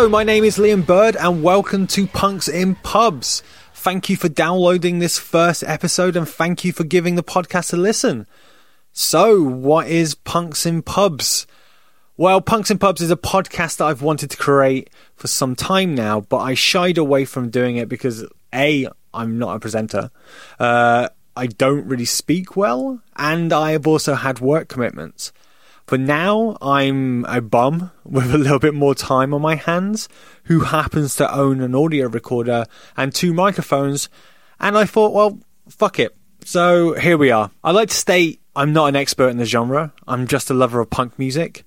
Hello, my name is Liam Bird, and welcome to Punks in Pubs. Thank you for downloading this first episode, and thank you for giving the podcast a listen. So, what is Punks in Pubs? Well, Punks in Pubs is a podcast that I've wanted to create for some time now, but I shied away from doing it because A, I'm not a presenter, uh, I don't really speak well, and I have also had work commitments. But now I'm a bum with a little bit more time on my hands who happens to own an audio recorder and two microphones. And I thought, well, fuck it. So here we are. I'd like to state I'm not an expert in the genre. I'm just a lover of punk music.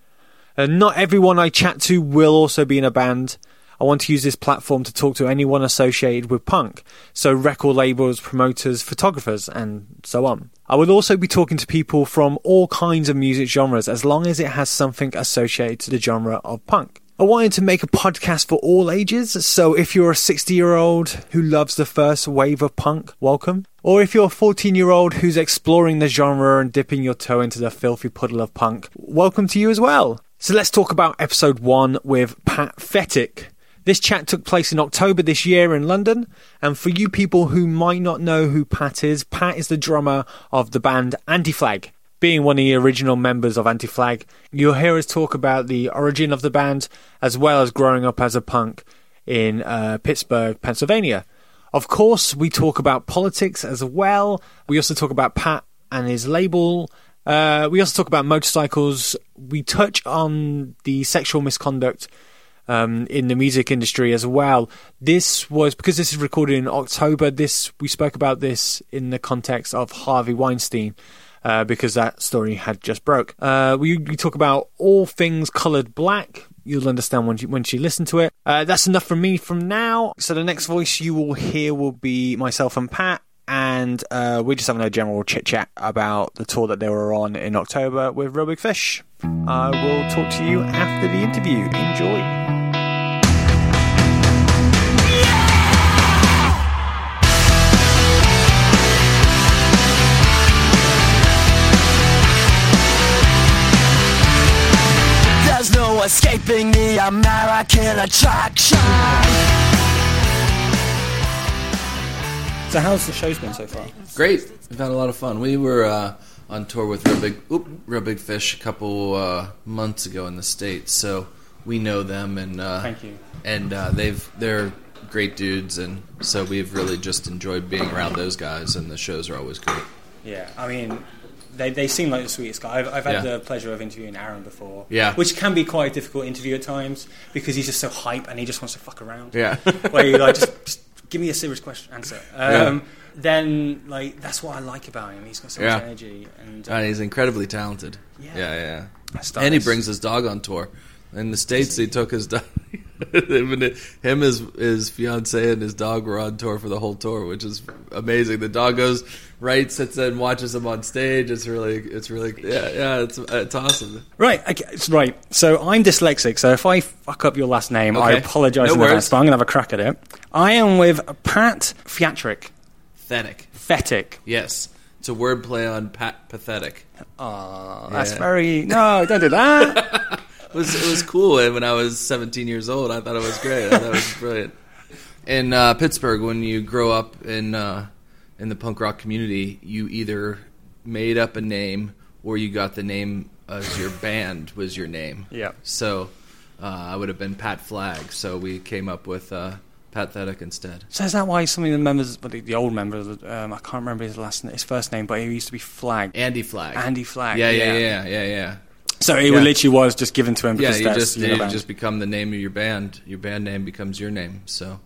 And not everyone I chat to will also be in a band. I want to use this platform to talk to anyone associated with punk, so record labels, promoters, photographers, and so on. I will also be talking to people from all kinds of music genres as long as it has something associated to the genre of punk. I wanted to make a podcast for all ages, so if you're a 60 year old who loves the first wave of punk, welcome. Or if you're a 14 year old who's exploring the genre and dipping your toe into the filthy puddle of punk, welcome to you as well. So let's talk about episode one with Pat Thetic. This chat took place in October this year in London, and for you people who might not know who Pat is, Pat is the drummer of the band Anti Flag. Being one of the original members of Anti Flag, you'll hear us talk about the origin of the band as well as growing up as a punk in uh, Pittsburgh, Pennsylvania. Of course, we talk about politics as well. We also talk about Pat and his label. Uh, we also talk about motorcycles. We touch on the sexual misconduct um, in the music industry as well. This was because this is recorded in October. This we spoke about this in the context of Harvey Weinstein. Uh, because that story had just broke. Uh, we, we, talk about all things coloured black. You'll understand when you when you listen to it. Uh, that's enough from me from now. So the next voice you will hear will be myself and Pat, and uh, we're just having a general chit chat about the tour that they were on in October with Reel Big Fish. I will talk to you after the interview. Enjoy. Escaping the American attraction. So how's the show's been so far? Great. We've had a lot of fun. We were uh, on tour with Reel Big, oop, Reel Big Fish a couple uh, months ago in the states, so we know them and uh, thank you. And uh, they've they're great dudes, and so we've really just enjoyed being around those guys, and the shows are always great. Yeah, I mean, they, they seem like the sweetest guy. I've, I've had yeah. the pleasure of interviewing Aaron before. Yeah. Which can be quite a difficult interview at times because he's just so hype and he just wants to fuck around. Yeah. where you like, just, just, give me a serious question, answer. Um, yeah. Then, like, that's what I like about him. He's got so yeah. much energy. And, uh, and he's incredibly talented. Yeah. Yeah, yeah. And he brings his dog on tour. In the States, he took his dog. him, his his fiance and his dog were on tour for the whole tour, which is amazing. The dog goes right, sits and watches him on stage. It's really, it's really, yeah, yeah, it's it's awesome. Right, okay, it's right. So I'm dyslexic, so if I fuck up your last name, okay. I apologise no in advance. But I'm gonna have a crack at it. I am with Pat Fiatrick. Thetic. Thetic. Yes. It's a word play on pat pathetic. Oh, that's yeah. very no, don't do that. it was it was cool. And when I was 17 years old, I thought it was great. I thought it was brilliant. In uh, Pittsburgh, when you grow up in uh, in the punk rock community, you either made up a name or you got the name as your band was your name. Yeah. So uh, I would have been Pat Flag. So we came up with uh, Pathetic instead. So is that why some of the members, the, the old members, um, I can't remember his last, his first name, but he used to be Flag. Andy Flag. Andy Flag. Yeah, yeah, yeah, yeah, yeah. yeah. So it yeah. literally was just given to him. Yeah, you just you just become the name of your band. Your band name becomes your name. So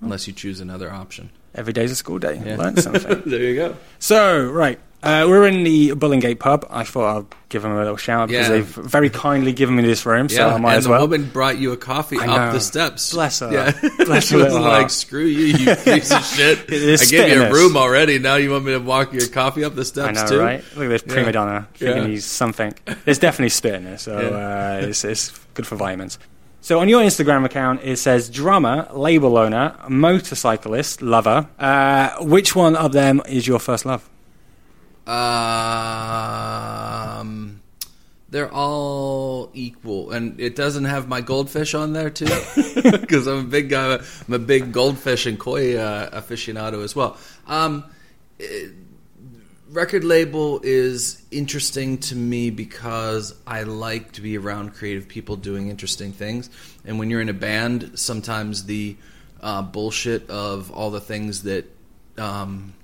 unless you choose another option, every day's a school day. Yeah. Learn something. there you go. So right, uh, we're in the Bulling pub. I thought I'd give them a little shout out because they've very kindly given me this room, so yeah. I might as well. the woman brought you a coffee up the steps. Bless her. Yeah. Bless her. was like, screw you, you piece of shit. I gave you a room already. Now you want me to walk your coffee up the steps I know, too? right? Look at this prima donna thinking he's something. There's definitely spit in there, so uh, it's, it's good for vitamins. So on your Instagram account, it says drummer, label owner, motorcyclist, lover. Uh, which one of them is your first love? Um, they're all equal, and it doesn't have my goldfish on there too, because I'm a big guy. I'm a big goldfish and koi uh, aficionado as well. Um, it, record label is interesting to me because I like to be around creative people doing interesting things, and when you're in a band, sometimes the uh, bullshit of all the things that um,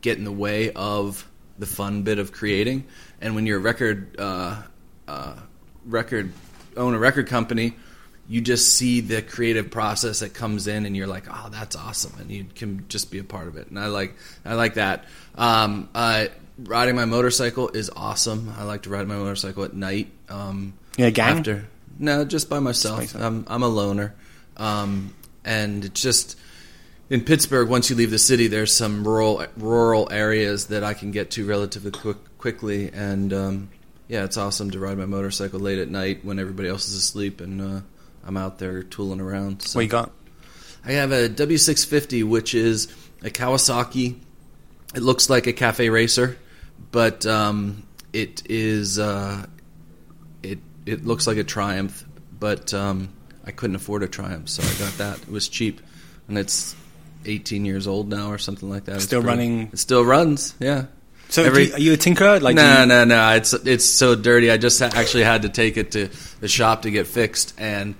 get in the way of the fun bit of creating and when you're a record uh, uh, record own a record company, you just see the creative process that comes in, and you're like, "Oh, that's awesome!" and you can just be a part of it. And I like I like that. Um, uh, riding my motorcycle is awesome. I like to ride my motorcycle at night. Um, yeah, gang. After no, just by myself. Just I'm I'm a loner, um, and it's just in Pittsburgh, once you leave the city, there's some rural rural areas that I can get to relatively quick, quickly, and um, yeah, it's awesome to ride my motorcycle late at night when everybody else is asleep, and uh, I'm out there tooling around. So. What you got? I have a W650, which is a Kawasaki. It looks like a cafe racer, but um, it is uh, it it looks like a Triumph, but um, I couldn't afford a Triumph, so I got that. It was cheap, and it's 18 years old now or something like that. Still pretty, running. It still runs. Yeah. So Every, you, are you a tinkerer? Like no, no, no. It's it's so dirty. I just actually had to take it to the shop to get fixed, and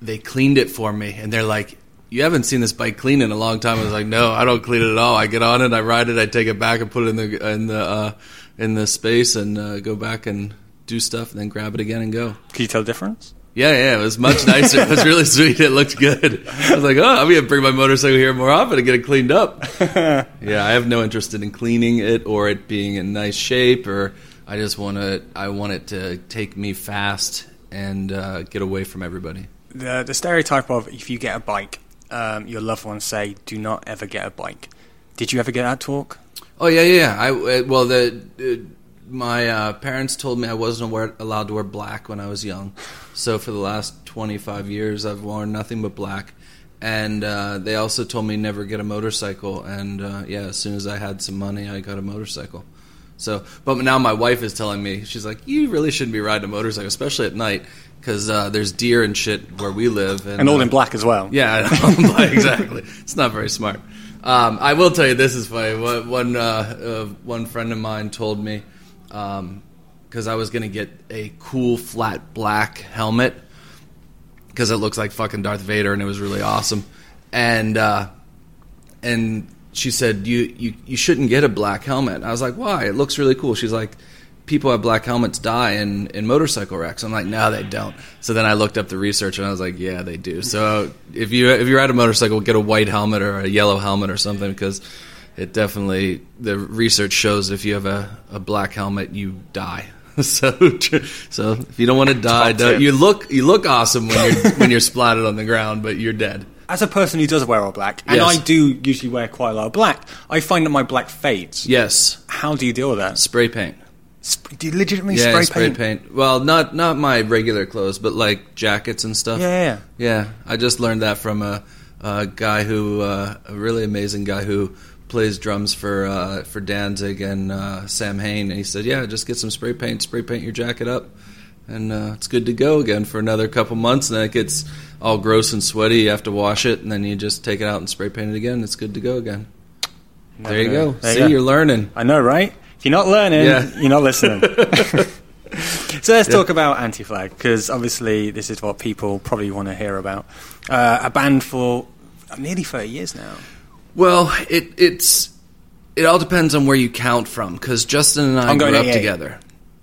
they cleaned it for me. And they're like, "You haven't seen this bike clean in a long time." I was like, "No, I don't clean it at all. I get on it, I ride it, I take it back and put it in the in the uh, in the space, and uh, go back and do stuff, and then grab it again and go." Can you tell the difference? Yeah, yeah, it was much nicer. it was really sweet. It looked good. I was like, oh, I'm gonna bring my motorcycle here more often and get it cleaned up. yeah, I have no interest in cleaning it or it being in nice shape, or I just want to. I want it to take me fast and uh, get away from everybody. The the stereotype of if you get a bike, um, your loved ones say, "Do not ever get a bike." Did you ever get that talk? Oh yeah, yeah. I uh, well the. Uh, my uh, parents told me I wasn't wear, allowed to wear black when I was young. So for the last 25 years, I've worn nothing but black. And uh, they also told me never get a motorcycle. And uh, yeah, as soon as I had some money, I got a motorcycle. So, but now my wife is telling me she's like, you really shouldn't be riding a motorcycle, especially at night, because uh, there's deer and shit where we live, and, and all uh, in black as well. Yeah, exactly. It's not very smart. Um, I will tell you this is funny. One one, uh, uh, one friend of mine told me because um, I was gonna get a cool flat black helmet because it looks like fucking Darth Vader and it was really awesome. And uh, and she said you, you you shouldn't get a black helmet. I was like, why? It looks really cool. She's like, people have black helmets die in, in motorcycle wrecks. I'm like, no, they don't. So then I looked up the research and I was like, yeah, they do. So if you if you're at a motorcycle, get a white helmet or a yellow helmet or something because it definitely the research shows if you have a, a black helmet, you die. so so if you don't want to die, don't, you look you look awesome when you're when you're splatted on the ground, but you're dead. As a person who does wear all black, and yes. I do usually wear quite a lot of black, I find that my black fades. Yes. How do you deal with that? Spray paint. Sp- do you legitimately yeah, spray, spray paint? paint? Well, not not my regular clothes, but like jackets and stuff. Yeah, yeah. Yeah, I just learned that from a, a guy who, uh, a really amazing guy who plays drums for uh, for Danzig and uh, Samhain, and he said, "Yeah, just get some spray paint, spray paint your jacket up, and uh, it's good to go again for another couple months. And then it gets all gross and sweaty. You have to wash it, and then you just take it out and spray paint it again. It's good to go again. Never there you go. There See, you are learning. I know, right? If you're not learning, yeah. you're not listening. so let's yeah. talk about Anti Flag because obviously this is what people probably want to hear about. Uh, a band for nearly 30 years now. Well, it it's it all depends on where you count from because Justin and I I'm grew up together.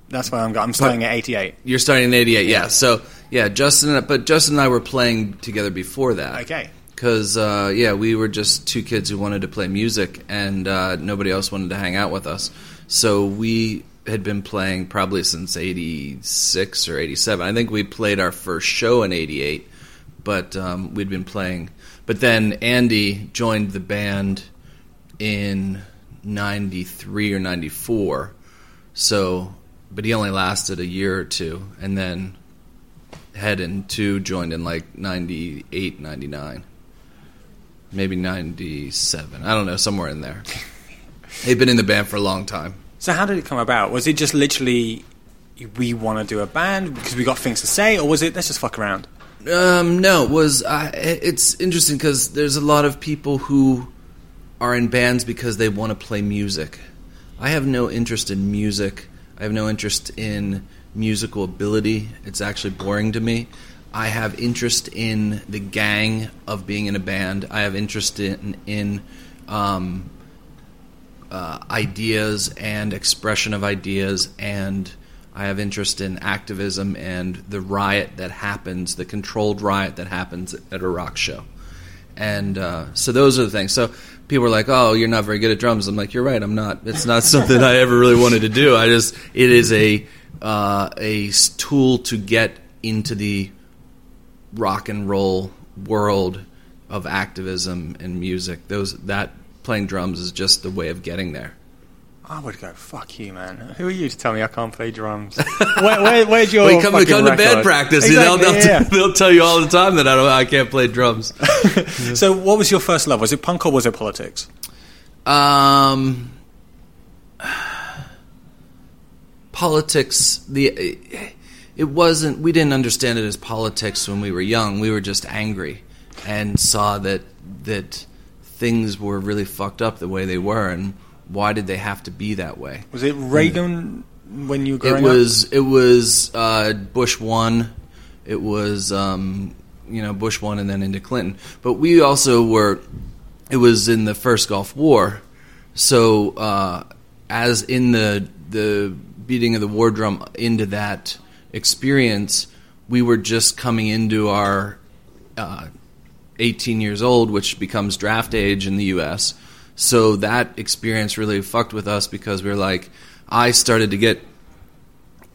That's why I'm. I'm starting at 88. You're starting at 88, yeah. So yeah, Justin, but Justin and I were playing together before that. Okay. Because uh, yeah, we were just two kids who wanted to play music, and uh, nobody else wanted to hang out with us. So we had been playing probably since '86 or '87. I think we played our first show in '88, but um, we'd been playing but then Andy joined the band in 93 or 94. So, but he only lasted a year or two. And then Head and Two joined in like 98, 99. Maybe 97. I don't know, somewhere in there. They've been in the band for a long time. So, how did it come about? Was it just literally we want to do a band because we got things to say, or was it let's just fuck around? Um, no, it was uh, it's interesting because there's a lot of people who are in bands because they want to play music. I have no interest in music. I have no interest in musical ability. It's actually boring to me. I have interest in the gang of being in a band. I have interest in in um, uh, ideas and expression of ideas, and I have interest in activism and the riot that happens, the controlled riot that happens at a rock show. And uh, so those are the things. So people are like, "Oh, you're not very good at drums." I'm like, "You're right. I'm not. It's not something I ever really wanted to do. I just it is a uh, a tool to get into the rock and roll world of activism and music. Those that playing drums is just the way of getting there. I would go, fuck you, man. Who are you to tell me I can't play drums? where, where, where's your well, come, come to band practice. Exactly, they'll, they'll, yeah. they'll, tell you all the time that I, don't, I can't play drums. so, what was your first love? Was it punk or was it politics? Um, politics. The it wasn't. We didn't understand it as politics when we were young. We were just angry and saw that that things were really fucked up the way they were, and why did they have to be that way? Was it Reagan when you were growing It was. Up? It was uh, Bush one. It was um, you know Bush one, and then into Clinton. But we also were. It was in the first Gulf War, so uh, as in the the beating of the war drum into that experience, we were just coming into our uh, 18 years old, which becomes draft age in the U.S. So that experience really fucked with us because we are like, I started to get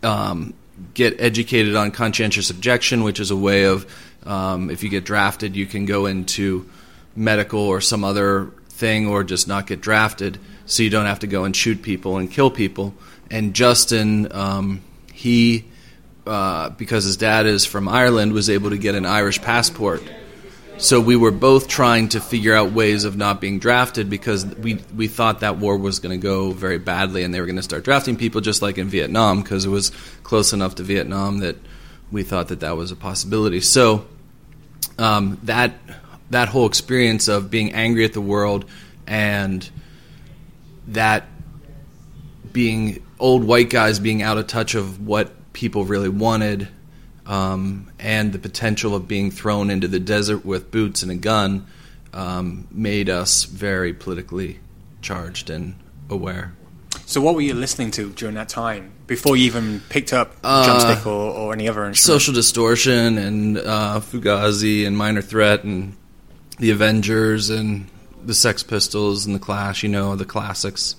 um, get educated on conscientious objection, which is a way of um, if you get drafted, you can go into medical or some other thing, or just not get drafted, so you don't have to go and shoot people and kill people. And Justin, um, he uh, because his dad is from Ireland, was able to get an Irish passport. So we were both trying to figure out ways of not being drafted because we we thought that war was going to go very badly and they were going to start drafting people just like in Vietnam because it was close enough to Vietnam that we thought that that was a possibility. So um, that that whole experience of being angry at the world and that being old white guys being out of touch of what people really wanted, um, and the potential of being thrown into the desert with boots and a gun um, made us very politically charged and aware. So, what were you listening to during that time before you even picked up uh, drumstick or, or, any other instrument? Social Distortion and uh, Fugazi and Minor Threat and the Avengers and the Sex Pistols and the Clash. You know the classics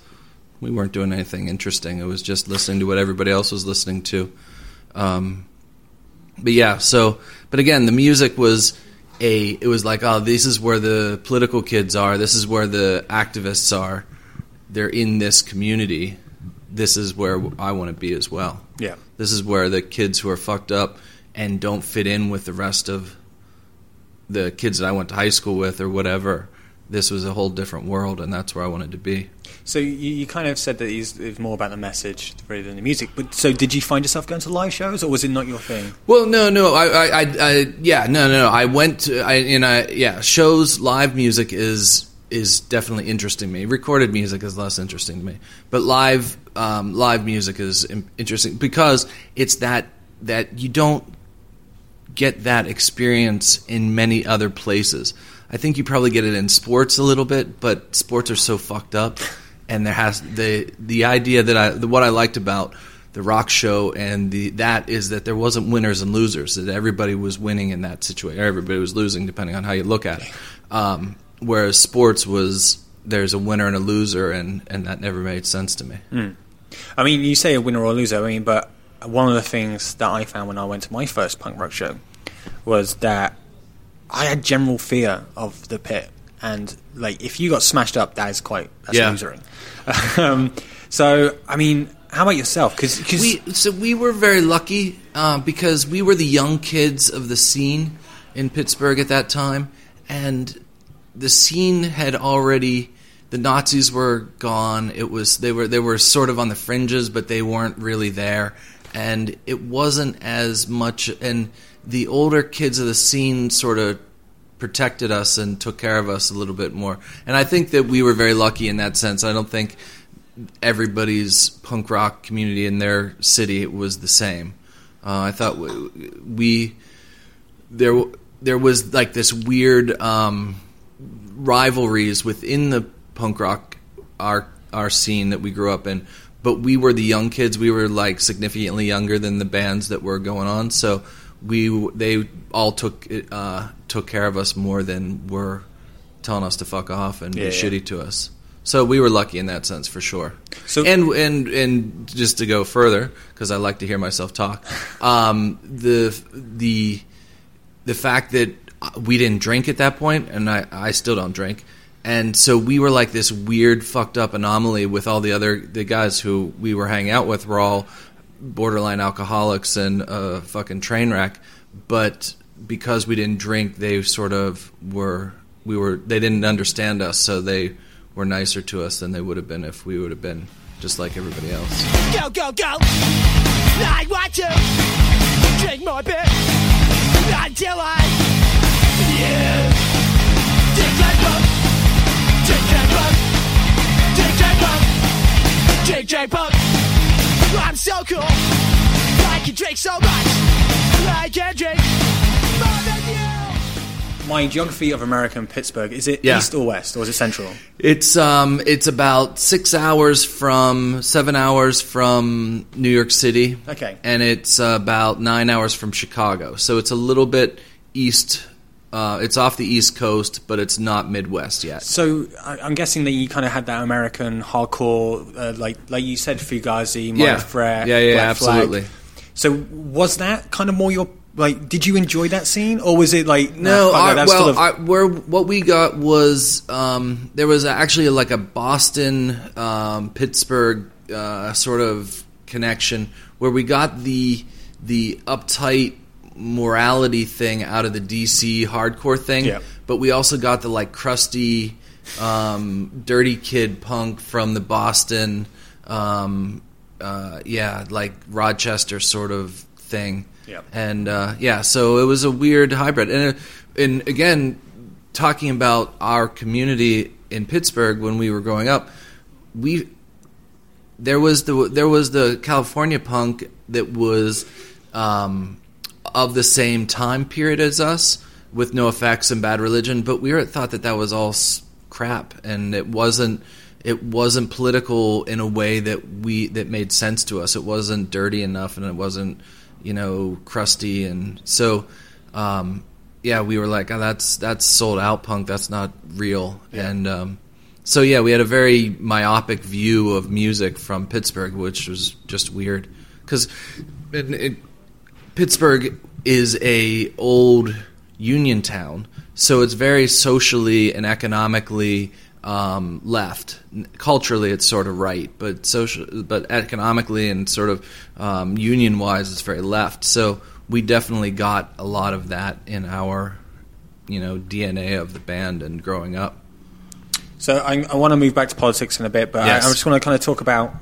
we weren't doing anything interesting. It was just listening to what everybody else was listening to. Um, but yeah, so but again, the music was a. It was like, oh, this is where the political kids are. This is where the activists are. They're in this community. This is where I want to be as well. Yeah. This is where the kids who are fucked up and don't fit in with the rest of the kids that I went to high school with or whatever. This was a whole different world, and that's where I wanted to be. So you, you kind of said that it's, more about the message rather than the music. But so did you find yourself going to live shows, or was it not your thing? Well, no, no, I, I, I, I yeah, no, no, I went to, I, and I, yeah, shows, live music is is definitely interesting to me. Recorded music is less interesting to me, but live, um, live music is interesting because it's that that you don't get that experience in many other places. I think you probably get it in sports a little bit, but sports are so fucked up. And there has the the idea that I the, what I liked about the rock show and the that is that there wasn't winners and losers that everybody was winning in that situation everybody was losing depending on how you look at it. Um, whereas sports was there's a winner and a loser and and that never made sense to me. Mm. I mean you say a winner or a loser I mean but one of the things that I found when I went to my first punk rock show was that I had general fear of the pit and like if you got smashed up, that is quite that's yeah. losering. um, so I mean, how about yourself? Because we so we were very lucky uh, because we were the young kids of the scene in Pittsburgh at that time, and the scene had already the Nazis were gone. It was they were they were sort of on the fringes, but they weren't really there. and it wasn't as much. And the older kids of the scene sort of protected us and took care of us a little bit more. And I think that we were very lucky in that sense. I don't think everybody's punk rock community in their city was the same. Uh, I thought we, we there there was like this weird um, rivalries within the punk rock our our scene that we grew up in. But we were the young kids. We were like significantly younger than the bands that were going on. So we they all took uh, took care of us more than were telling us to fuck off and yeah, be yeah. shitty to us. So we were lucky in that sense for sure. So and and and just to go further because I like to hear myself talk. Um, the the the fact that we didn't drink at that point, and I I still don't drink. And so we were like this weird, fucked up anomaly with all the other the guys who we were hanging out with. Were all borderline alcoholics and a fucking train wreck. But because we didn't drink, they sort of were we were they didn't understand us, so they were nicer to us than they would have been if we would have been just like everybody else. Go, go, go! I want to drink more beer until I. Yeah. Drink that pump, drink that pump, drink that pump, drink that pump. I'm so cool, I can drink so much, I can drink more than you my geography of America and Pittsburgh is it yeah. east or west or is it central? It's um it's about six hours from seven hours from New York City. Okay, and it's uh, about nine hours from Chicago. So it's a little bit east. Uh, it's off the East Coast, but it's not Midwest yet. So I'm guessing that you kind of had that American hardcore, uh, like like you said, Fugazi, Minor yeah. Threat, yeah, yeah, absolutely. Flag. So was that kind of more your like did you enjoy that scene or was it like no nah, our, well of- our, where what we got was um, there was actually like a boston um, pittsburgh uh, sort of connection where we got the the uptight morality thing out of the dc hardcore thing yeah. but we also got the like crusty um, dirty kid punk from the boston um, uh, yeah like rochester sort of thing yeah. And uh, yeah, so it was a weird hybrid. And, uh, and again, talking about our community in Pittsburgh when we were growing up, we there was the there was the California punk that was um, of the same time period as us with NOFX and bad religion, but we were, thought that that was all crap and it wasn't it wasn't political in a way that we that made sense to us. It wasn't dirty enough and it wasn't you know, crusty, and so um, yeah, we were like, oh, that's that's sold out punk. That's not real, yeah. and um, so yeah, we had a very myopic view of music from Pittsburgh, which was just weird because Pittsburgh is a old union town, so it's very socially and economically um, left. Culturally, it's sort of right, but social, but economically and sort of um, union wise, it's very left. So we definitely got a lot of that in our, you know, DNA of the band and growing up. So I, I want to move back to politics in a bit, but yes. I, I, just want to kind of talk about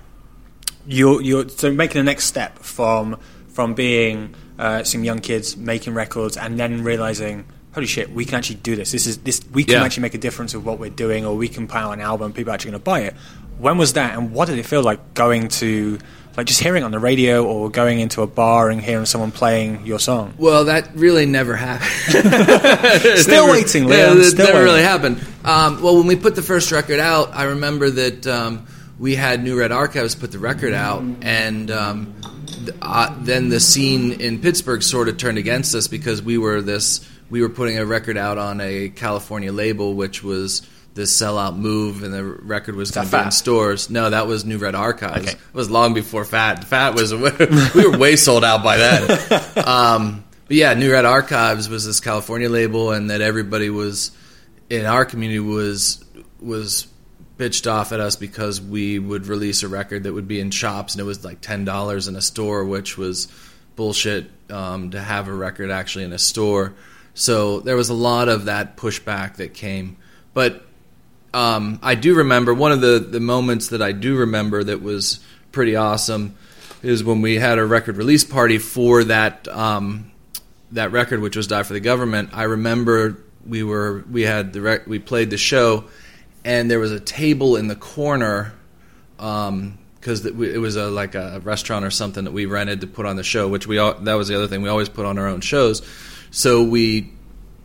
your your so making the next step from from being uh, some young kids making records and then realizing holy shit, we can actually do this. This is this we can yeah. actually make a difference with what we're doing, or we can put out an album, people are actually going to buy it. When was that, and what did it feel like going to? Like just hearing on the radio or going into a bar and hearing someone playing your song. Well, that really never happened. Still never, waiting, Liam. Yeah, Still never waiting. really happened. Um, well, when we put the first record out, I remember that um, we had New Red Archives put the record out, and um, uh, then the scene in Pittsburgh sort of turned against us because we were this we were putting a record out on a California label, which was the sellout move, and the record was going to be in stores. No, that was New Red Archives. Okay. It was long before Fat. Fat was we were way sold out by then. Um, but yeah, New Red Archives was this California label, and that everybody was in our community was was bitched off at us because we would release a record that would be in shops, and it was like ten dollars in a store, which was bullshit um, to have a record actually in a store. So there was a lot of that pushback that came. But um, I do remember one of the, the moments that I do remember that was pretty awesome is when we had a record release party for that um, that record, which was "Die for the Government." I remember we were we had the rec- we played the show, and there was a table in the corner. Um, because it was a like a restaurant or something that we rented to put on the show, which we all, that was the other thing we always put on our own shows. So we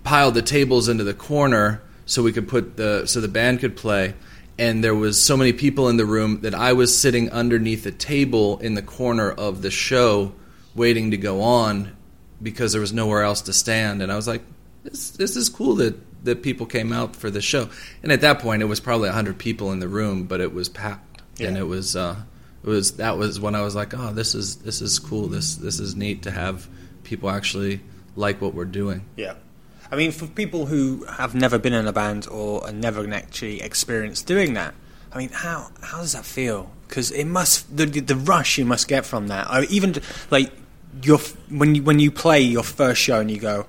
piled the tables into the corner so we could put the so the band could play. And there was so many people in the room that I was sitting underneath a table in the corner of the show, waiting to go on, because there was nowhere else to stand. And I was like, "This this is cool that that people came out for the show." And at that point, it was probably hundred people in the room, but it was packed, yeah. and it was uh, it was that was when I was like, "Oh, this is this is cool. This this is neat to have people actually like what we're doing." Yeah. I mean, for people who have never been in a band or never actually experienced doing that, I mean, how how does that feel? Because it must the the rush you must get from that. I, even like your when you when you play your first show and you go,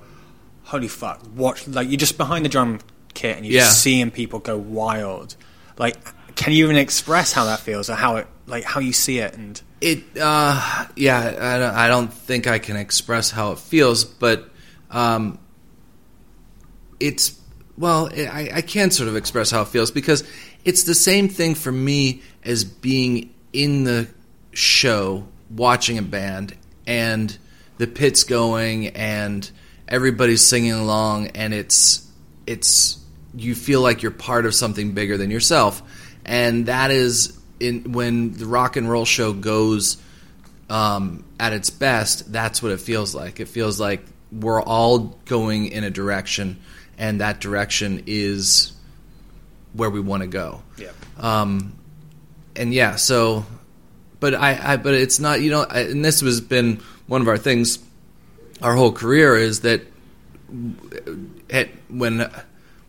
holy fuck, watch like you're just behind the drum kit and you're yeah. just seeing people go wild. Like, can you even express how that feels or how it like how you see it and it? uh Yeah, I don't, I don't think I can express how it feels, but. um it's well, I, I can sort of express how it feels because it's the same thing for me as being in the show watching a band and the pit's going and everybody's singing along and it's it's you feel like you're part of something bigger than yourself and that is in when the rock and roll show goes um, at its best that's what it feels like it feels like we're all going in a direction and that direction is where we want to go. Yeah. Um, and yeah, so, but I, I, but it's not, you know, I, and this has been one of our things, our whole career is that at, when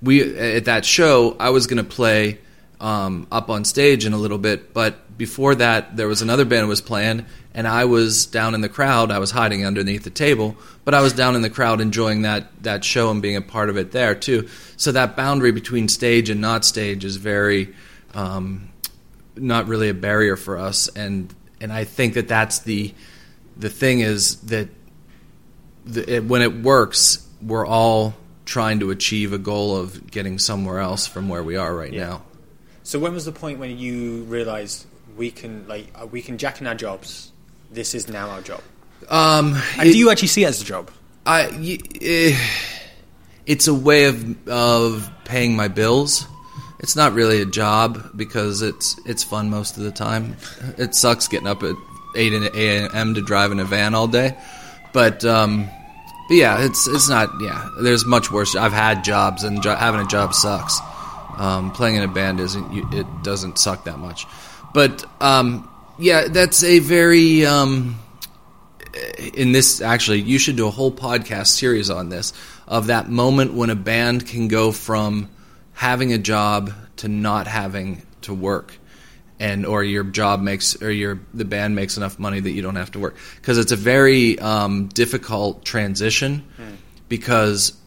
we at that show, I was going to play um, up on stage in a little bit, but before that, there was another band was playing, and I was down in the crowd. I was hiding underneath the table, but I was down in the crowd enjoying that that show and being a part of it there too. So that boundary between stage and not stage is very um, not really a barrier for us, and and I think that that's the the thing is that the, it, when it works, we're all trying to achieve a goal of getting somewhere else from where we are right yeah. now. So when was the point when you realized we can like uh, we can jack in our jobs this is now our job? Um, and it, do you actually see it as a job? I, eh, it's a way of of paying my bills. It's not really a job because it's it's fun most of the time. It sucks getting up at eight a.m. to drive in a van all day, but um, but yeah, it's it's not. Yeah, there's much worse. I've had jobs, and jo- having a job sucks. Um, playing in a band isn't. It doesn't suck that much, but um, yeah, that's a very. Um, in this, actually, you should do a whole podcast series on this of that moment when a band can go from having a job to not having to work and or your job makes or your the band makes enough money that you don't have to work because it's a very um, difficult transition mm. because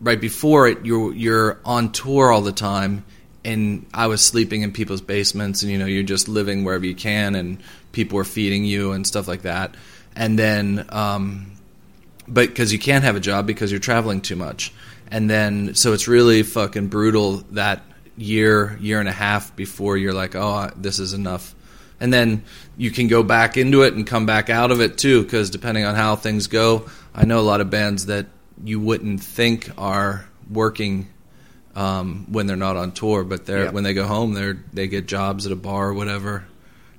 right before it you're you're on tour all the time and I was sleeping in people's basements, and you know, you're just living wherever you can, and people are feeding you and stuff like that. And then, um, but because you can't have a job because you're traveling too much, and then so it's really fucking brutal that year, year and a half before you're like, oh, this is enough. And then you can go back into it and come back out of it too, because depending on how things go, I know a lot of bands that you wouldn't think are working um, when they're not on tour. But they're yep. when they go home, they they get jobs at a bar or whatever,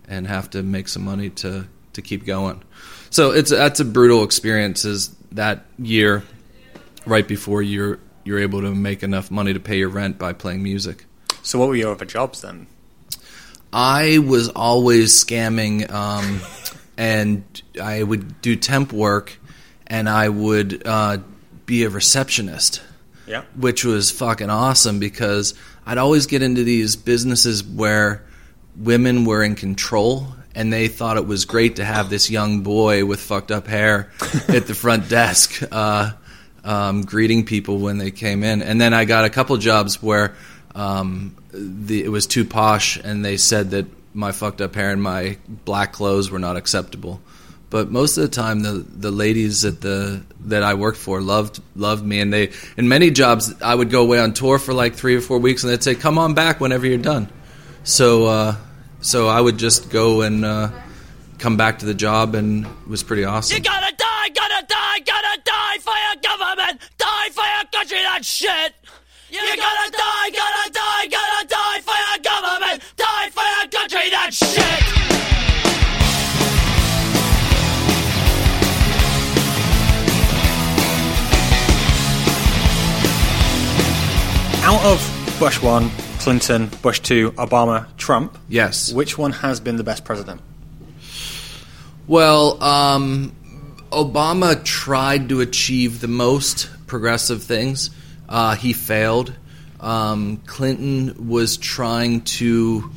and have to make some money to to keep going. So it's that's a brutal experience. Is that year right before you're you're able to make enough money to pay your rent by playing music. So what were your other jobs then? I was always scamming, um, and I would do temp work, and I would uh, be a receptionist yeah. which was fucking awesome because I'd always get into these businesses where women were in control and they thought it was great to have this young boy with fucked up hair at the front desk uh, um, greeting people when they came in. And then I got a couple jobs where um, the, it was too posh and they said that my fucked up hair and my black clothes were not acceptable. But most of the time, the the ladies at the that I worked for loved loved me, and they in many jobs I would go away on tour for like three or four weeks, and they'd say, "Come on back whenever you're done." So uh, so I would just go and uh, come back to the job, and it was pretty awesome. You gotta die, gotta die, gotta die for your government, die for your country, that shit. You gotta die, gonna die, gonna die for your government, die for your country, that shit. Out of Bush 1, Clinton, Bush 2, Obama, Trump, Yes. which one has been the best president? Well, um, Obama tried to achieve the most progressive things. Uh, he failed. Um, Clinton was trying to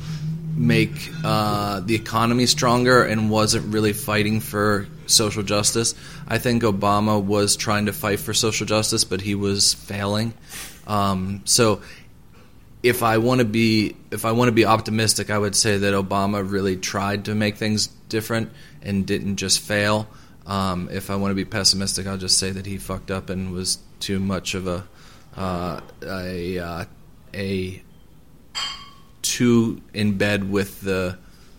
make uh, the economy stronger and wasn't really fighting for social justice. I think Obama was trying to fight for social justice, but he was failing. Um, so if I want to be if I want to be optimistic, I would say that Obama really tried to make things different and didn't just fail. Um, if I want to be pessimistic, I'll just say that he fucked up and was too much of a uh, a uh, a too in bed with the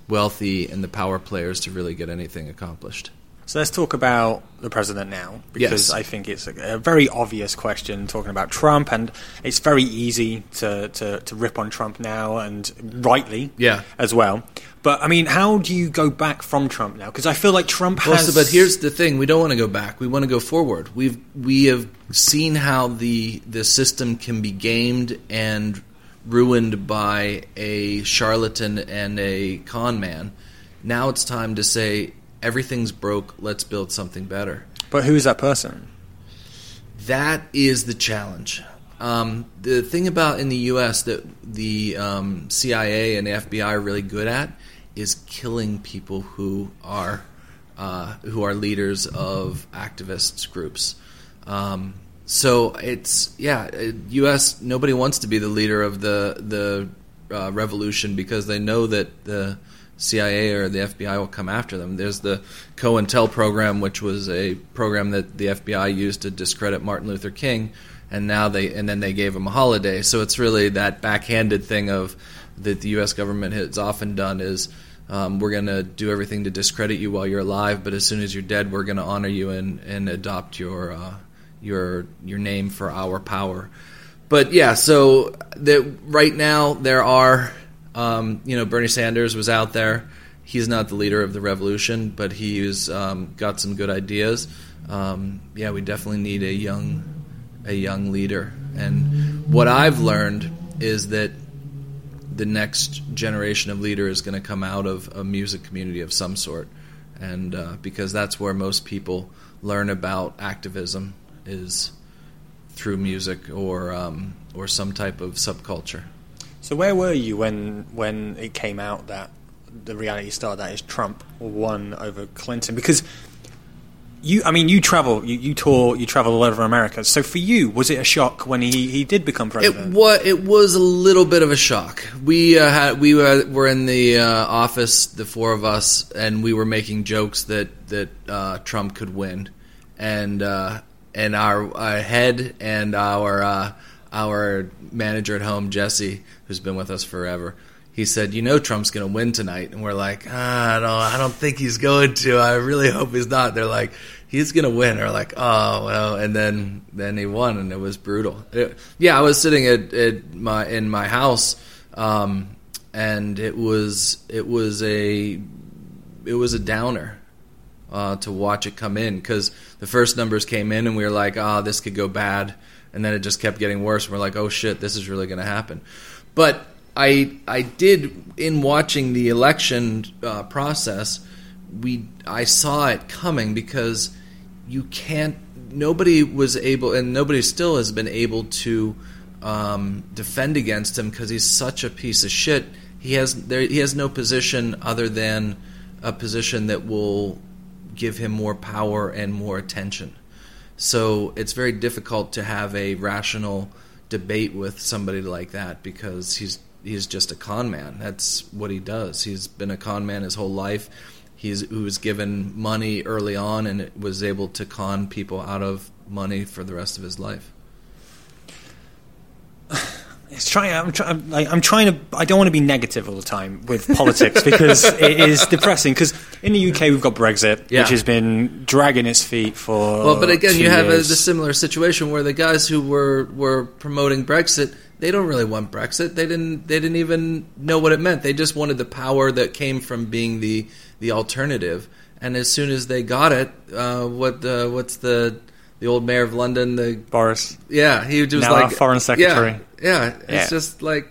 wealthy and the power players to really get anything accomplished. So let's talk about the president now, because Yes. I think it's a, a very obvious question talking about Trump, and it's very easy to, to, to rip on Trump now, and rightly, Yeah. as well. But I mean, how do you go back from Trump now? Because I feel like Trump Well, has. so- but here's the thing: we don't want to go back. We want to go forward. We've we have seen how the the system can be gamed and ruined by a charlatan and a con man. Now it's time to say everything's broke. Let's build something better. But who is that person? That is the challenge. Um, the thing about in the U.S. that the um, CIA and the FBI are really good at is killing people who are uh, who are leaders of activist groups. Um, so it's yeah, uh, U.S. Nobody wants to be the leader of the the uh, revolution because they know that the CIA or the FBI will come after them. There's the COINTEL program, which was a program that the FBI used to discredit Martin Luther King, and now they and then they gave him a holiday. So it's really that backhanded thing of that the U.S. government has often done is. Um, we're going to do everything to discredit you while you're alive, but as soon as you're dead, we're going to honor you and, and adopt your uh, your your name for our power. But yeah, so that right now there are, um, you know, Bernie Sanders was out there. He's not the leader of the revolution, but he's um, got some good ideas. Um, yeah, we definitely need a young a young leader. And what I've learned is that the next generation of leader is going to come out of a music community of some sort, and uh, because that's where most people learn about activism is through music or um, or some type of subculture. So where were you when when it came out that the reality star that is Trump won over Clinton? Because you, I mean, you travel, you, you tour, you travel all over America. So for you, was it a shock when he, he did become It president? was it was a little bit of a shock. We uh, had we were, were in the uh, office, the four of us, and we were making jokes that that uh, Trump could win, and uh, and our, our head and our uh, our manager at home, Jesse, who's been with us forever. He said, "You know Trump's going to win tonight," and we're like, ah, "I don't, I don't think he's going to. I really hope he's not." They're like, "He's going to win." Or like, "Oh well," and then then he won, and it was brutal. It- yeah, I was sitting at, at my in my house, um, and it was it was a it was a downer uh, to watch it come in because the first numbers came in and we were like, "Ah, this could go bad," and then it just kept getting worse. And we're like, "Oh shit, this is really going to happen." But I I did in watching the election uh, process, we I saw it coming because you can't. Nobody was able, and nobody still has been able to um, defend against him because he's such a piece of shit. He has there. He has no position other than a position that will give him more power and more attention. So it's very difficult to have a rational debate with somebody like that because he's he's just a con man. That's what he does. He's been a con man his whole life. He's who was given money early on and was able to con people out of money for the rest of his life. It's trying. I'm, try, I'm, like, I'm trying to. I don't want to be negative all the time with politics because it is depressing. Because in the UK we've got Brexit, Yeah. which has been dragging its feet for. Well, but again, you have a, similar situation where the guys who were were promoting Brexit, they don't really want Brexit. They didn't. They didn't even know what it meant. They just wanted the power that came from being the the alternative. And as soon as they got it, uh, what uh, what's the the old mayor of London? The Boris. yeah, he was Now like our foreign secretary. Yeah, yeah it's Yeah. just like,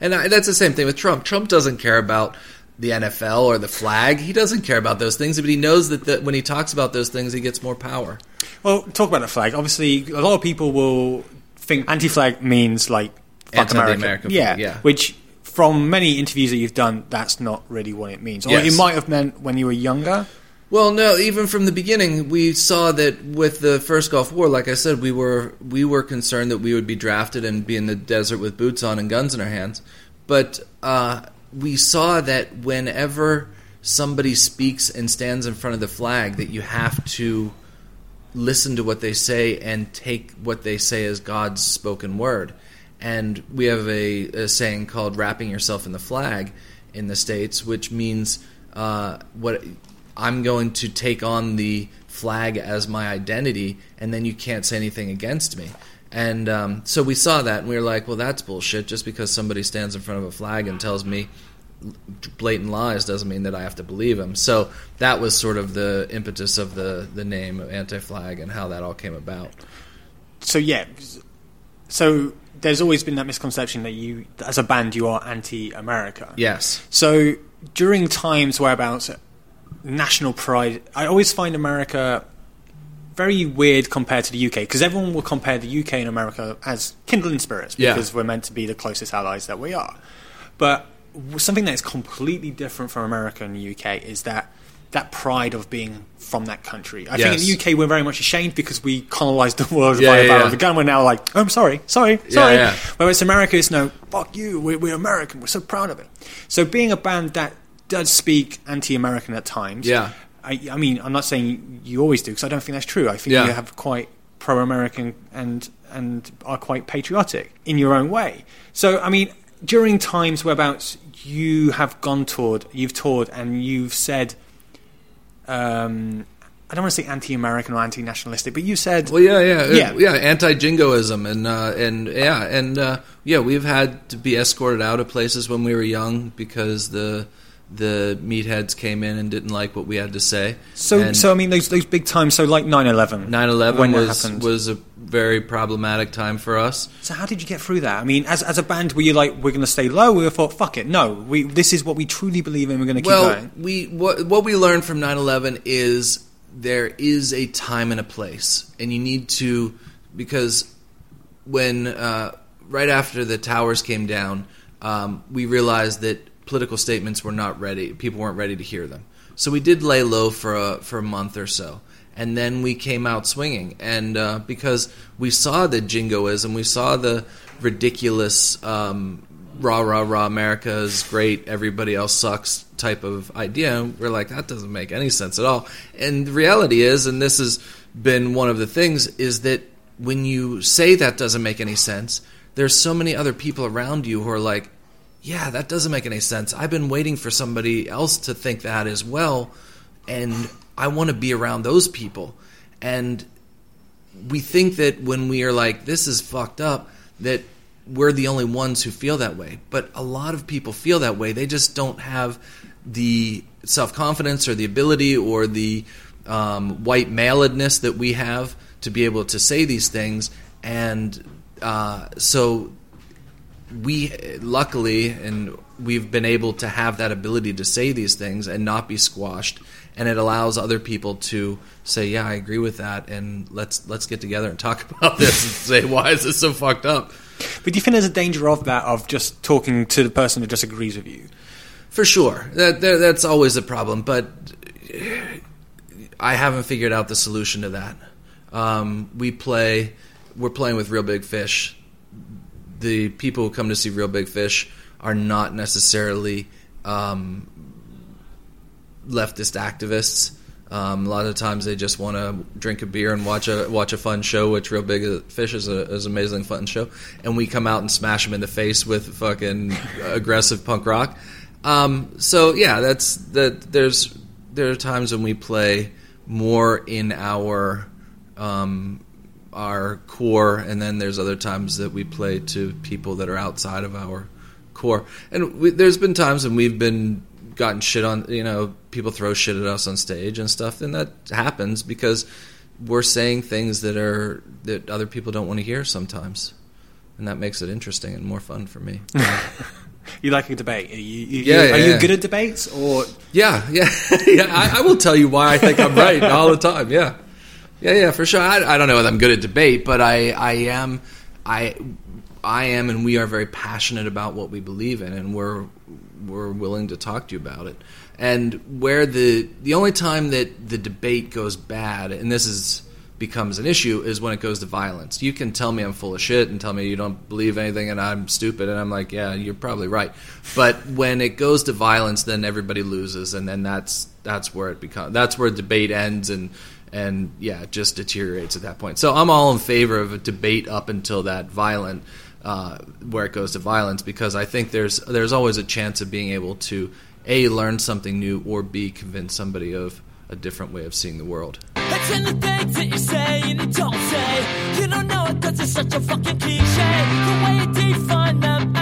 and I, that's the same thing with Trump. Trump doesn't care about the NFL or the flag. He doesn't care about those things, but he knows that the, when he talks about those things, he gets more power. Well, talk about the flag. Obviously, a lot of people will think anti-flag means like fuck America. American yeah, yeah. Which, from many interviews that you've done, that's not really what it means. Or Yes. it might have meant when you were younger. Well, no, even from the beginning, we saw that with the first Gulf War, like I said, we were we were concerned that we would be drafted and be in the desert with boots on and guns in our hands. But uh, we saw that whenever somebody speaks and stands in front of the flag, that you have to listen to what they say and take what they say as God's spoken word. And we have a, a saying called "wrapping yourself in the flag" in the states, which means uh, what I'm going to take on the flag as my identity, and then you can't say anything against me. And um, so we saw that, and we were like, "Well, that's bullshit." Just because somebody stands in front of a flag and tells me blatant lies doesn't mean that I have to believe him. So that was sort of the impetus of the the name of Anti-Flag and how that all came about. So yeah, so there's always been that misconception that you, as a band, you are anti-America. Yes. So during times whereabouts national pride, I always find America very weird compared to the UK because everyone will compare the UK and America as kindling spirits Yeah. because we're meant to be the closest allies that we are. But something that is completely different from America and the UK is that that pride of being from that country. I think in the UK we're very much ashamed because we colonized the world Yeah, by a yeah, barrel yeah. of a gun. We're now like, oh, I'm sorry, sorry, sorry. yeah. Whereas America is no, fuck you, we're, we're American, we're so proud of it. So being a band that does speak anti-American at times, Yeah. I, I mean, I'm not saying you always do because I don't think that's true. I think Yeah. you have quite pro-American and and are quite patriotic in your own way. So I mean, during times whereabouts you have gone toured, you've toured, and you've said, um, I don't want to say anti-American or anti-nationalistic, but you said, Well, yeah, yeah, Yeah. yeah, yeah. Anti-jingoism and uh, and yeah, and uh, yeah, we've had to be escorted out of places when we were young because the the meatheads came in and didn't like what we had to say. so And so I mean those those big times. So like 9/11, 9/11 when was was a very problematic time for us. So how did you get through that? I mean, as as a band, were you like, we're going to stay low? We thought, fuck it, no, we this is what we truly believe in. We're going to keep well, going. we what what we learned from 9/11 is there is a time and a place, and you need to because when uh, right after the towers came down, um, we realized that political statements were not ready. People weren't ready to hear them, so we did lay low for a for a month or so. And then we came out swinging, and uh, because we saw the jingoism, we saw the ridiculous um, rah rah rah America is great, everybody else sucks type of idea. We're like, that doesn't make any sense at all. And the reality is, and this has been one of the things, is that when you say that doesn't make any sense, there's so many other people around you who are like, yeah, that doesn't make any sense. I've been waiting for somebody else to think that as well, and I want to be around those people. And we think that when we are like, this is fucked up, that we're the only ones who feel that way. But a lot of people feel that way. They just don't have the self confidence or the ability or the um, white maledness that we have to be able to say these things. And uh, so we luckily and we've been able to have that ability to say these things and not be squashed and it allows other people to say yeah i agree with that and let's let's get together and talk about this and say why is this so fucked up? But do you think there's a danger of that, of just talking to the person who disagrees with you? for sure. That, that that's always a problem but i haven't figured out the solution to that. Um, we play we're playing with Reel Big Fish the people who come to see Reel Big Fish are not necessarily um, leftist activists. Um, a lot of times they just want to drink a beer and watch a watch a fun show, which Reel Big Fish is a is an amazing fun show. And we come out and smash them in the face with fucking aggressive punk rock. Um, so yeah, that's that. There's there are times when we play more in our um, our core, and then there's other times that we play to people that are outside of our core. And we, there's been times when we've been gotten shit on, you know, people throw shit at us on stage and stuff, and that happens because we're saying things that are that other people don't want to hear sometimes, and that makes it interesting and more fun for me. you like a debate? Are you, you, Yeah, yeah, are you yeah. good at debates, or Yeah, yeah, yeah. I, I will tell you why I think I'm right all the time. Yeah, yeah, yeah, for sure. I, I don't know whether I'm good at debate, but I, I am, I, I am, and we are very passionate about what we believe in, and we're we're willing to talk to you about it. And where the the only time that the debate goes bad, and this is becomes an issue, is when it goes to violence. You can tell me I'm full of shit and tell me you don't believe anything and I'm stupid, and I'm like, yeah, you're probably right. But when it goes to violence, then everybody loses, and then that's that's where it becomes that's where debate ends and and yeah, it just deteriorates at that point. So I'm all in favor of a debate up until that violent uh, where it goes to violence because I think there's there's always a chance of being able to a learn something new or b convince somebody of a different way of seeing the world. In the things that you say and you don't say. You don't know it cause it's such a fucking cliche. The way you define them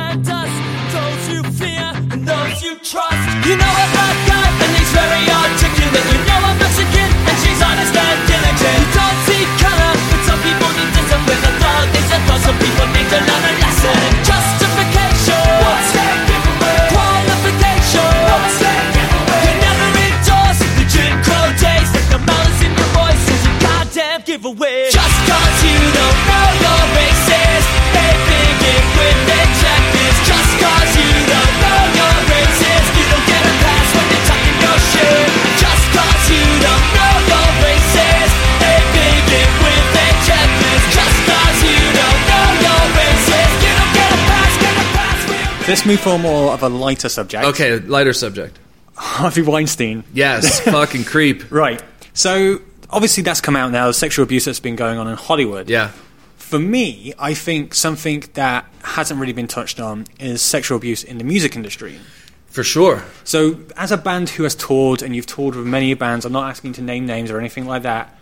move for more of a lighter subject. Okay, lighter subject. Harvey Weinstein. Yes, fucking creep. Right. So obviously that's come out now. The sexual abuse that's been going on in Hollywood. Yeah. For me, I think something that hasn't really been touched on is sexual abuse in the music industry. For sure. So, as a band who has toured, and you've toured with many bands, I'm not asking to name names or anything like that.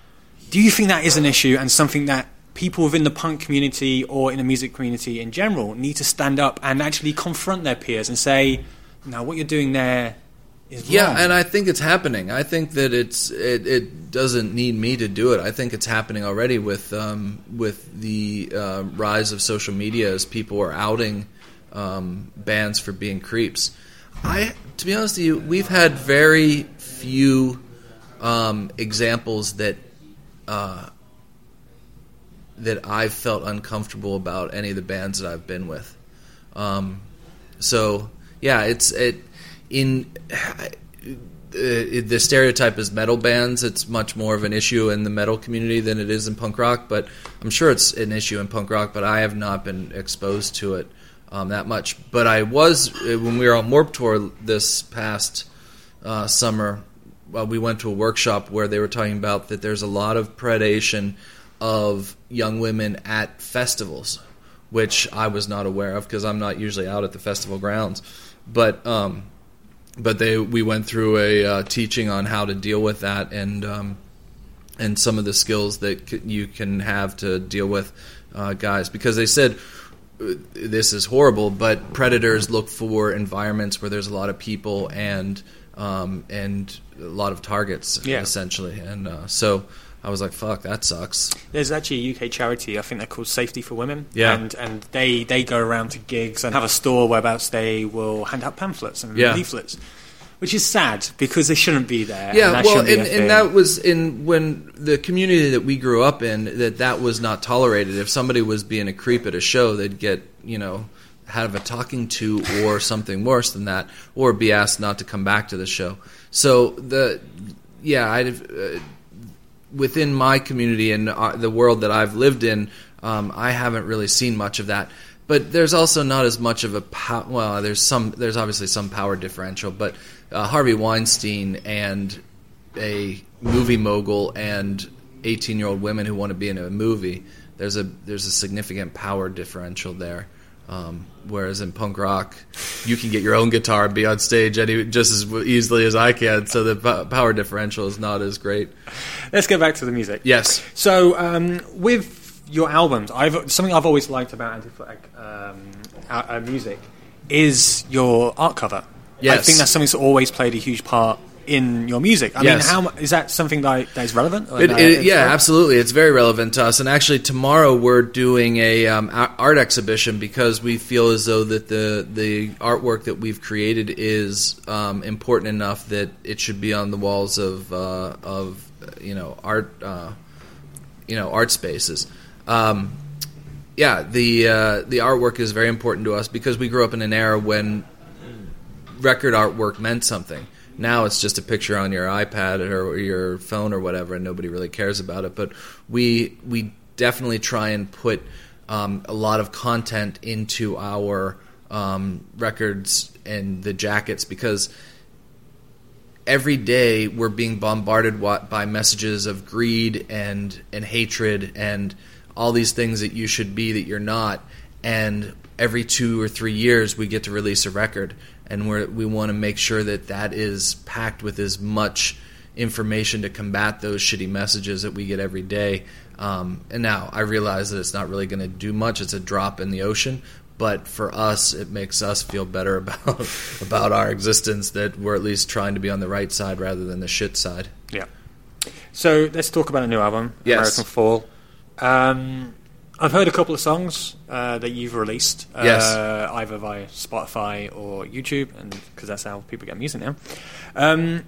Do you think that is an issue and something that people within the punk community or in the music community in general need to stand up and actually confront their peers and say, "No, what you're doing there is Yeah, wrong." and I think it's happening. I think that it's it, it doesn't need me to do it. I think it's happening already with um, with the uh, rise of social media as people are outing um, bands for being creeps. I, to be honest with you, we've had very few um, examples that uh, that I've felt uncomfortable about any of the bands that I've been with. Um, so yeah, it's it in uh, the stereotype is metal bands. It's much more of an issue in the metal community than it is in punk rock. But I'm sure it's an issue in punk rock. But I have not been exposed to it um, that much. But I was uh, when we were on Warped Tour this past uh, summer. Well, we went to a workshop where they were talking about that there's a lot of predation of young women at festivals, which I was not aware of because I'm not usually out at the festival grounds. But um, but they we went through a uh, teaching on how to deal with that and um, and some of the skills that c- you can have to deal with uh, guys because they said uh, this is horrible, but predators look for environments where there's a lot of people and um, and a lot of targets Yeah. essentially, and uh, so. I was like, "Fuck, that sucks." There's actually a UK charity, I think they're called Safety for Women. Yeah. And, and they, they go around to gigs and have a store whereabouts they will hand out pamphlets and Yeah. leaflets, which is sad because they shouldn't be there. Yeah, that well, and, and that was in when the community that we grew up in that that was not tolerated. If somebody was being a creep at a show, they'd get you know have a talking to or something worse than that, or be asked not to come back to the show. So the yeah, I uh, within my community and uh, the world that I've lived in, um, I haven't really seen much of that. but there's also not as much of a pow- well. There's some. There's obviously some power differential, but uh, Harvey Weinstein and a movie mogul and 18 year old women who want to be in a movie. There's a there's a significant power differential there. Um, whereas in punk rock, you can get your own guitar and be on stage any, just as easily as I can. So the power differential is not as great. Let's get back to the music. Yes. So um, with your albums, I've something I've always liked about anti-flag um, uh, music is your art cover. Yes. I think that's something that's always played a huge part in your music. I Yes. mean, how is that something that, that is relevant? It, that it, yeah, relevant? absolutely. It's very relevant to us. And actually, tomorrow we're doing a um, art exhibition because we feel as though that the the artwork that we've created is um, important enough that it should be on the walls of uh, of you know art uh, you know art spaces. Um, yeah, the uh, the artwork is very important to us because we grew up in an era when record artwork meant something. Now it's just a picture on your iPad or your phone or whatever, and nobody really cares about it. But we we definitely try and put um, a lot of content into our um, records and the jackets because every day we're being bombarded by messages of greed and and hatred and all these things that you should be that you're not and every 2 or 3 years we get to release a record and we we want to make sure that that is packed with as much information to combat those shitty messages that we get every day um, and now I realize that it's not really going to do much it's a drop in the ocean but for us it makes us feel better about about our existence that we're at least trying to be on the right side rather than the shit side Yeah. So let's talk about a new album, Yes. American Fall. Um, I've heard a couple of songs uh, that you've released, uh, Yes. either via Spotify or YouTube, and because that's how people get music now. Um,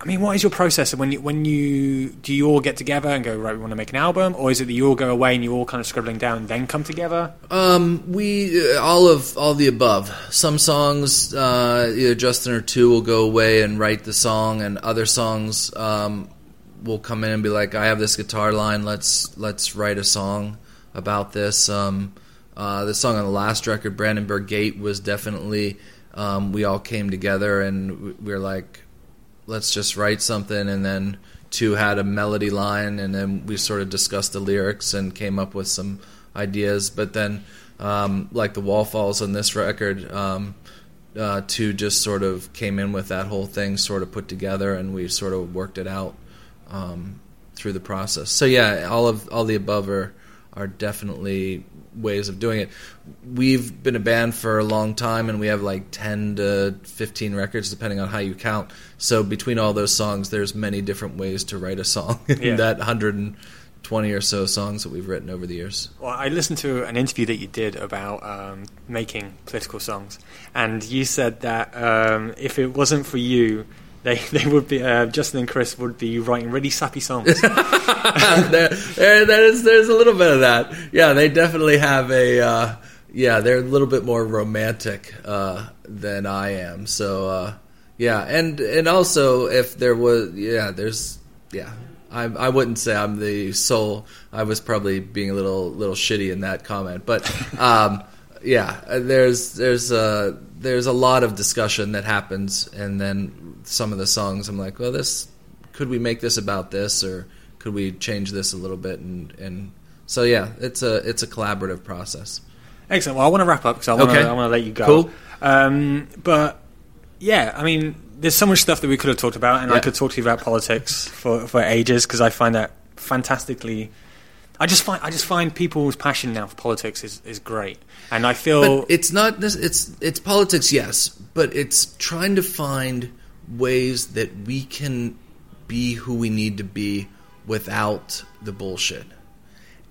I mean, what is your process when you when you do you all get together and go right? We want to make an album, or is it that you all go away and you all kind of scribbling down and then come together? Um, we uh, all of all the above. Some songs, uh, either Justin or two will go away and write the song, and other songs um, will come in and be like, "I have this guitar line. Let's let's write a song about this." Um, uh, the song on the last record, Brandenburg Gate, was definitely um, we all came together and we we were like, let's just write something. And then two had a melody line and then we sort of discussed the lyrics and came up with some ideas. But then um, like the wall falls on this record um, uh, two just sort of came in with that whole thing sort of put together and we sort of worked it out um, through the process. So yeah all of all the above are are definitely ways of doing it. We've been a band for a long time, and we have like ten to fifteen records, depending on how you count. So between all those songs, there's many different ways to write a song. in Yeah. that hundred and twenty or so songs that we've written over the years. Well, I listened to an interview that you did about um, making political songs, and you said that um, if it wasn't for you, they they would be uh, Justin and Chris would be writing really sappy songs. there, there, there's there's a little bit of that. Yeah, they definitely have a. Uh, yeah, they're a little bit more romantic uh, than I am. So uh, yeah, and and also if there was yeah, there's yeah. I, I wouldn't say I'm the sole. I was probably being a little little shitty in that comment, but um, yeah, uh, there's there's a there's a lot of discussion that happens, and then some of the songs I'm like, well, this could we make this about this, or could we change this a little bit, and and so yeah, it's a it's a collaborative process. Excellent. Well, I want to wrap up because I want to Okay. I want to let you go. Cool. Um, but yeah, I mean, there's so much stuff that we could have talked about, and I could talk to you about politics for for ages because I find that fantastically. I just find I just find people's passion now for politics is, is great, and I feel But it's not this. It's it's politics, yes, but it's trying to find ways that we can be who we need to be without the bullshit.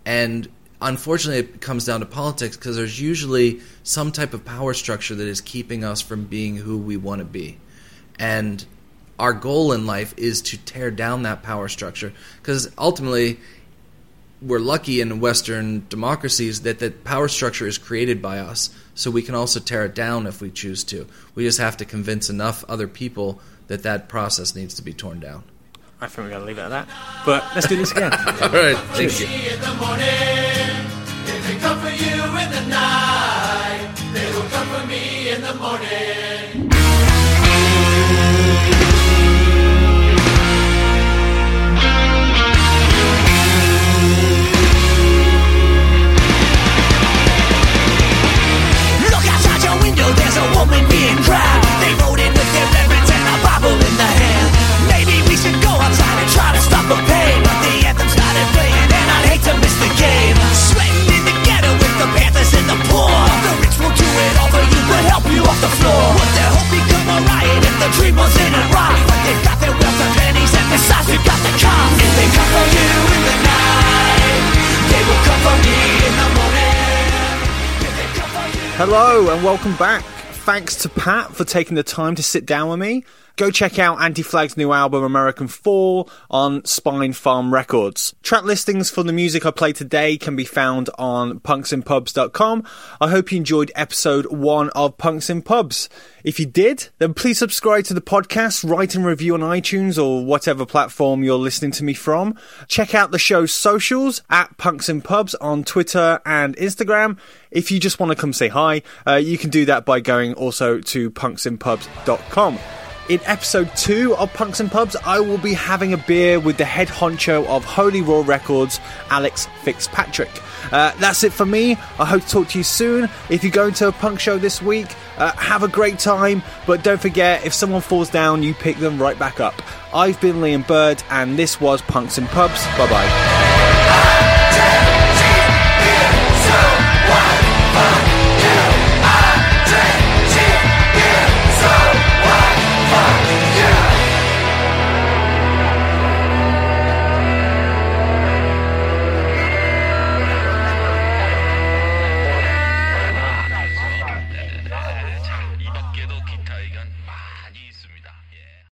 And unfortunately, it comes down to politics because there's usually some type of power structure that is keeping us from being who we want to be. And our goal in life is to tear down that power structure because ultimately we're lucky in Western democracies that the power structure is created by us, so we can also tear it down if we choose to. We just have to convince enough other people that that process needs to be torn down. I think we're going to leave it at that. But let's do this again. All right, thank you. in the morning. If they come for you in the night, they will come for me in the morning. The floor. Would their hope become a riot if the dream wasn't a ride? But they've got their wealth pennies, and besides, got the cops. If they come for you in the night, they will come for me in the morning. They. Hello and welcome back. Thanks to Pat for taking the time to sit down with me. Go check out Anti Flag's new album American Fall on Spinefarm Records. Track listings for the music I play today can be found on punksinpubs.com. I hope you enjoyed episode one of Punks in Pubs. If you did, then please subscribe to the podcast, write and review on iTunes or whatever platform you're listening to me from. Check out the show's socials at Punks in Pubs on Twitter and Instagram. If you just want to come say hi, uh, you can do that by going also to punksinpubs.com. In episode two of Punks in Pubs, I will be having a beer with the head honcho of Holy Roar Records, Alex Fitzpatrick. Uh, that's it for me. I hope to talk to you soon. If you're going to a punk show this week, uh, have a great time, but don't forget if someone falls down, you pick them right back up. I've been Liam Bird, and this was Punks in Pubs. Bye bye.